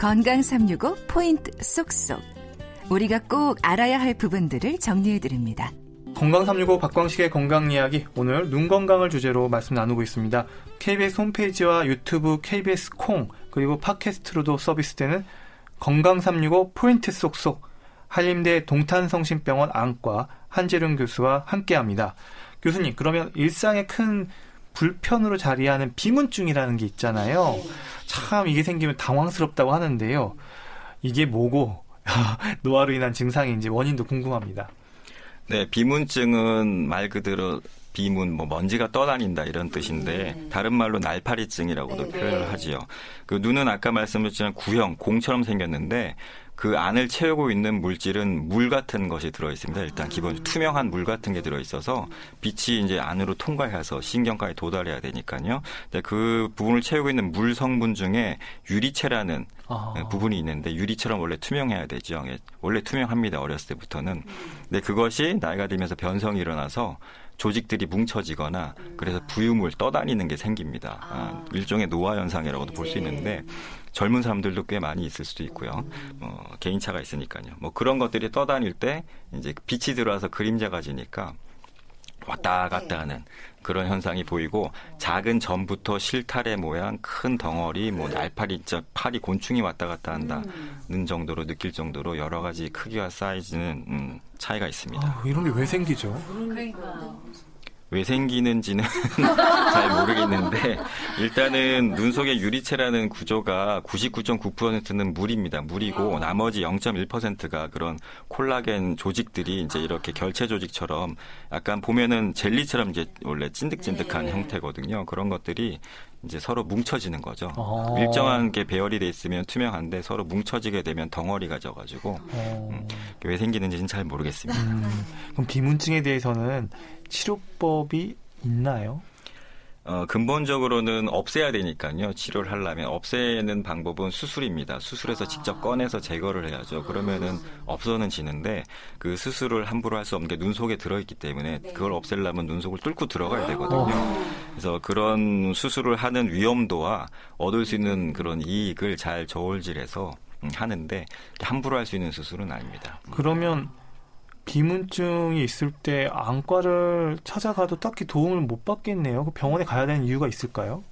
건강 365 포인트 쏙쏙. 우리가 꼭 알아야 할 부분들을 정리해 드립니다. 건강 365 박광식의 건강 이야기 오늘 눈 건강을 주제로 말씀 나누고 있습니다. KBS 홈페이지와 유튜브 KBS 콩 그리고 팟캐스트로도 서비스되는 건강 365 포인트 쏙쏙 한림대 동탄성심병원 안과 한재룡 교수와 함께합니다. 교수님 그러면 일상의 큰 불편으로 자리하는 비문증이라는 게 있잖아요. 참 이게 생기면 당황스럽다고 하는데요. 이게 뭐고 노화로 인한 증상인지 원인도 궁금합니다. 네, 비문증은 말 그대로 비문, 뭐 먼지가 떠다닌다 이런 뜻인데 네. 다른 말로 날파리증이라고도 네. 표현을 하지요. 그 눈은 아까 말씀드렸지만 구형, 공처럼 생겼는데 그 안을 채우고 있는 물질은 물 같은 것이 들어 있습니다. 일단 기본 투명한 물 같은 게 들어 있어서 빛이 이제 안으로 통과해서 신경까지 도달해야 되니까요. 근데 그 부분을 채우고 있는 물 성분 중에 유리체라는 아. 부분이 있는데 유리처럼 원래 투명해야 되죠. 예, 원래 투명합니다. 어렸을 때부터는. 근데 그것이 나이가 들면서 변성이 일어나서 조직들이 뭉쳐지거나 그래서 부유물 떠다니는 게 생깁니다. 아, 일종의 노화 현상이라고도 볼 수 있는데 젊은 사람들도 꽤 많이 있을 수도 있고요. 뭐 개인차가 있으니까요. 뭐 그런 것들이 떠다닐 때 이제 빛이 들어와서 그림자가 지니까 왔다 갔다 하는 그런 현상이 보이고 작은 점부터 실타래 모양 큰 덩어리 뭐 날파리 팔이 곤충이 왔다 갔다 한다는 정도로 느낄 정도로 여러 가지 크기와 사이즈는 음, 차이가 있습니다. 아, 이런 게 왜 생기죠? 그러니까. 왜 생기는지는 잘 모르겠는데 일단은 눈 속의 유리체라는 구조가 99.9%는 물입니다. 물이고 나머지 0.1%가 그런 콜라겐 조직들이 이제 이렇게 결체 조직처럼 약간 보면은 젤리처럼 이제 원래 찐득찐득한 네. 형태거든요. 그런 것들이 이제 서로 뭉쳐지는 거죠. 아. 일정한 게 배열이 돼 있으면 투명한데 서로 뭉쳐지게 되면 덩어리가 져가지고 아. 음, 왜 생기는지는 잘 모르겠습니다. 음, 그럼 비문증에 대해서는 치료법이 있나요? 어, 근본적으로는 없애야 되니까요. 치료를 하려면 없애는 방법은 수술입니다. 수술해서 직접 꺼내서 제거를 해야죠. 그러면은 없어는 지는데 그 수술을 함부로 할 수 없는 게 눈 속에 들어있기 때문에 그걸 없애려면 눈 속을 뚫고 들어가야 되거든요. 그래서 그런 수술을 하는 위험도와 얻을 수 있는 그런 이익을 잘 저울질해서 하는데 함부로 할 수 있는 수술은 아닙니다. 그러면 비문증이 있을 때 안과를 찾아가도 딱히 도움을 못 받겠네요. 그 병원에 가야 되는 이유가 있을까요?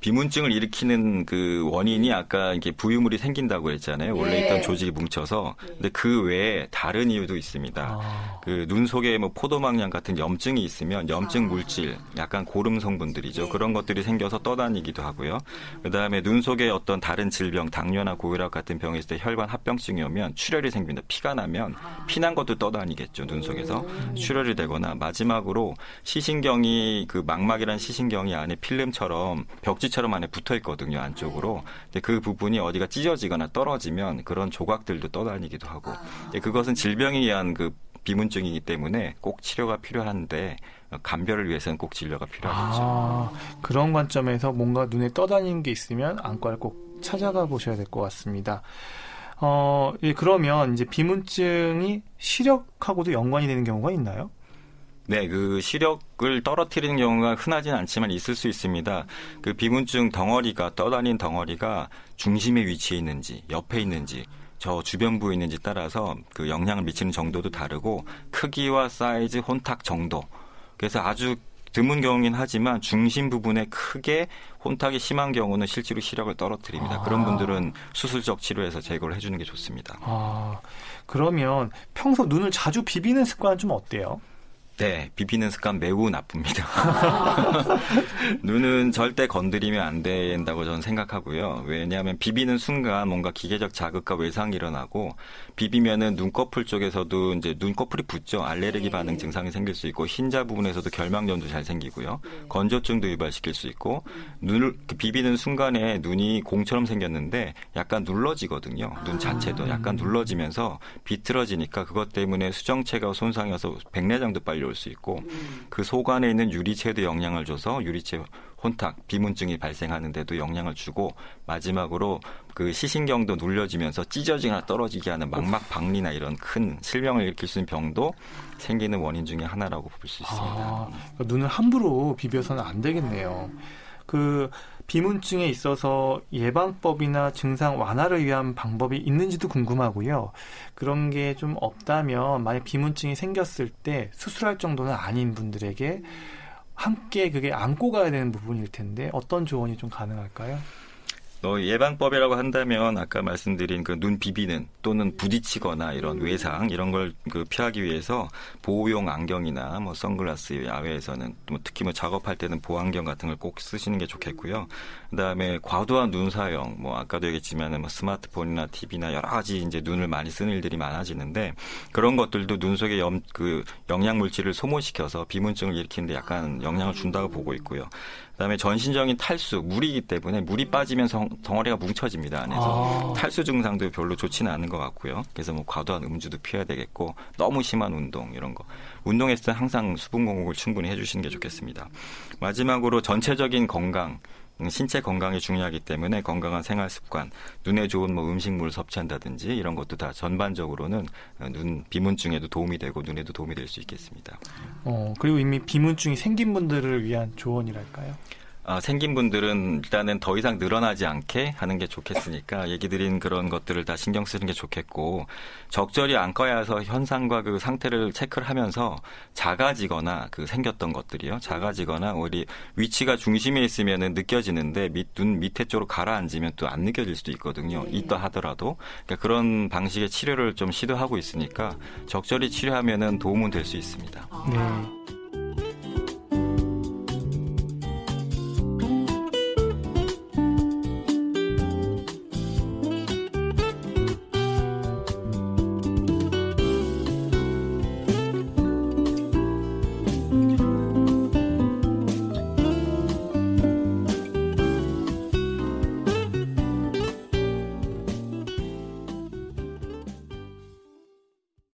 비문증을 일으키는 그 원인이 아까 이게 부유물이 생긴다고 했잖아요. 원래 네. 있던 조직이 뭉쳐서. 근데 그 외에 다른 이유도 있습니다. 아. 그눈 속에 뭐 포도막량 같은 염증이 있으면 염증 아. 물질, 약간 고름 성분들이죠. 네. 그런 것들이 생겨서 떠다니기도 하고요. 그다음에 눈 속에 어떤 다른 질병, 당뇨나 고혈압 같은 병이 있을 때 혈관 합병증이 오면 출혈이 생깁니다. 피가 나면 아. 피난 것도 떠다니겠죠. 눈 속에서 출혈이 되거나 마지막으로 시신경이 그 망막이란 시신경이 안에 필름처럼 벽지 벽지처럼 안에 붙어 있거든요 안쪽으로. 근데 그 부분이 어디가 찢어지거나 떨어지면 그런 조각들도 떠다니기도 하고. 그것은 질병에 의한 그 비문증이기 때문에 꼭 치료가 필요한데 감별을 위해서는 꼭 진료가 필요하겠죠. 아, 그런 관점에서 뭔가 눈에 떠다니는 게 있으면 안과를 꼭 찾아가 보셔야 될 것 같습니다. 어, 예, 그러면 이제 비문증이 시력하고도 연관이 되는 경우가 있나요? 네, 그 시력을 떨어뜨리는 경우가 흔하진 않지만 있을 수 있습니다. 그 비문증 덩어리가 떠다닌 덩어리가 중심에 위치해 있는지 옆에 있는지 저 주변부에 있는지 따라서 그 영향을 미치는 정도도 다르고 크기와 사이즈, 혼탁 정도. 그래서 아주 드문 경우긴 하지만 중심 부분에 크게 혼탁이 심한 경우는 실제로 시력을 떨어뜨립니다. 아. 그런 분들은 수술적 치료에서 제거를 해주는 게 좋습니다. 아, 그러면 평소 눈을 자주 비비는 습관은 좀 어때요? 네, 비비는 습관 매우 나쁩니다. 눈은 절대 건드리면 안 된다고 저는 생각하고요. 왜냐하면 비비는 순간 뭔가 기계적 자극과 외상이 일어나고 비비면은 눈꺼풀 쪽에서도 이제 눈꺼풀이 붓죠. 알레르기 네. 반응 증상이 생길 수 있고 흰자 부분에서도 결막염도 잘 생기고요. 네. 건조증도 유발시킬 수 있고 눈을 그 비비는 순간에 눈이 공처럼 생겼는데 약간 눌러지거든요. 눈 자체도 약간 눌러지면서 비틀어지니까 그것 때문에 수정체가 손상이 어서 백내장도 빨리 올 수 있고 음. 그속 안에 있는 유리체에도 영향을 줘서 유리체 혼탁, 비문증이 발생하는데도 영향을 주고 마지막으로 그 시신경도 눌려지면서 찢어지거나 떨어지게 하는 망막 박리나 이런 큰 실명을 일으킬 수 있는 병도 생기는 원인 중의 하나라고 볼 수 있습니다. 아, 눈을 함부로 비벼서는 안 되겠네요. 그 비문증에 있어서 예방법이나 증상 완화를 위한 방법이 있는지도 궁금하고요. 그런 게 좀 없다면 만약 비문증이 생겼을 때 수술할 정도는 아닌 분들에게 함께 그게 안고 가야 되는 부분일 텐데 어떤 조언이 좀 가능할까요? 너 예방법이라고 한다면 아까 말씀드린 그 눈 비비는 또는 부딪히거나 이런 외상 이런 걸 그 피하기 위해서 보호용 안경이나 뭐 선글라스 야외에서는 뭐 특히 뭐 작업할 때는 보안경 같은 걸 꼭 쓰시는 게 좋겠고요. 그다음에 과도한 눈 사용 뭐 아까도 얘기했지만은 뭐 스마트폰이나 TV나 여러 가지 이제 눈을 많이 쓰는 일들이 많아지는데 그런 것들도 눈 속에 염, 그 영양 물질을 소모시켜서 비문증을 일으키는데 약간 영향을 준다고 보고 있고요. 그다음에 전신적인 탈수, 물이기 때문에 물이 빠지면 성, 덩어리가 뭉쳐집니다. 안에서 아. 탈수 증상도 별로 좋지는 않은 것 같고요. 그래서 뭐 과도한 음주도 피해야 되겠고 너무 심한 운동 이런 거. 운동했을 때 항상 수분 공급을 충분히 해주시는 게 좋겠습니다. 마지막으로 전체적인 건강. 음, 신체 건강이 중요하기 때문에 건강한 생활 습관, 눈에 좋은 뭐 음식물 섭취한다든지 이런 것도 다 전반적으로는 어, 눈 비문증에도 도움이 되고 눈에도 도움이 될 수 있겠습니다. 어, 그리고 이미 비문증이 생긴 분들을 위한 조언이랄까요? 아, 생긴 분들은 일단은 더 이상 늘어나지 않게 하는 게 좋겠으니까 얘기 드린 그런 것들을 다 신경 쓰는 게 좋겠고 적절히 안과에 와서 현상과 그 상태를 체크를 하면서 작아지거나 그 생겼던 것들이요. 작아지거나 오히려 위치가 중심에 있으면은 느껴지는데 밑, 눈 밑에 쪽으로 가라앉으면 또 안 느껴질 수도 있거든요. 있다 하더라도. 그러니까 그런 방식의 치료를 좀 시도하고 있으니까 적절히 치료하면은 도움은 될 수 있습니다. 네.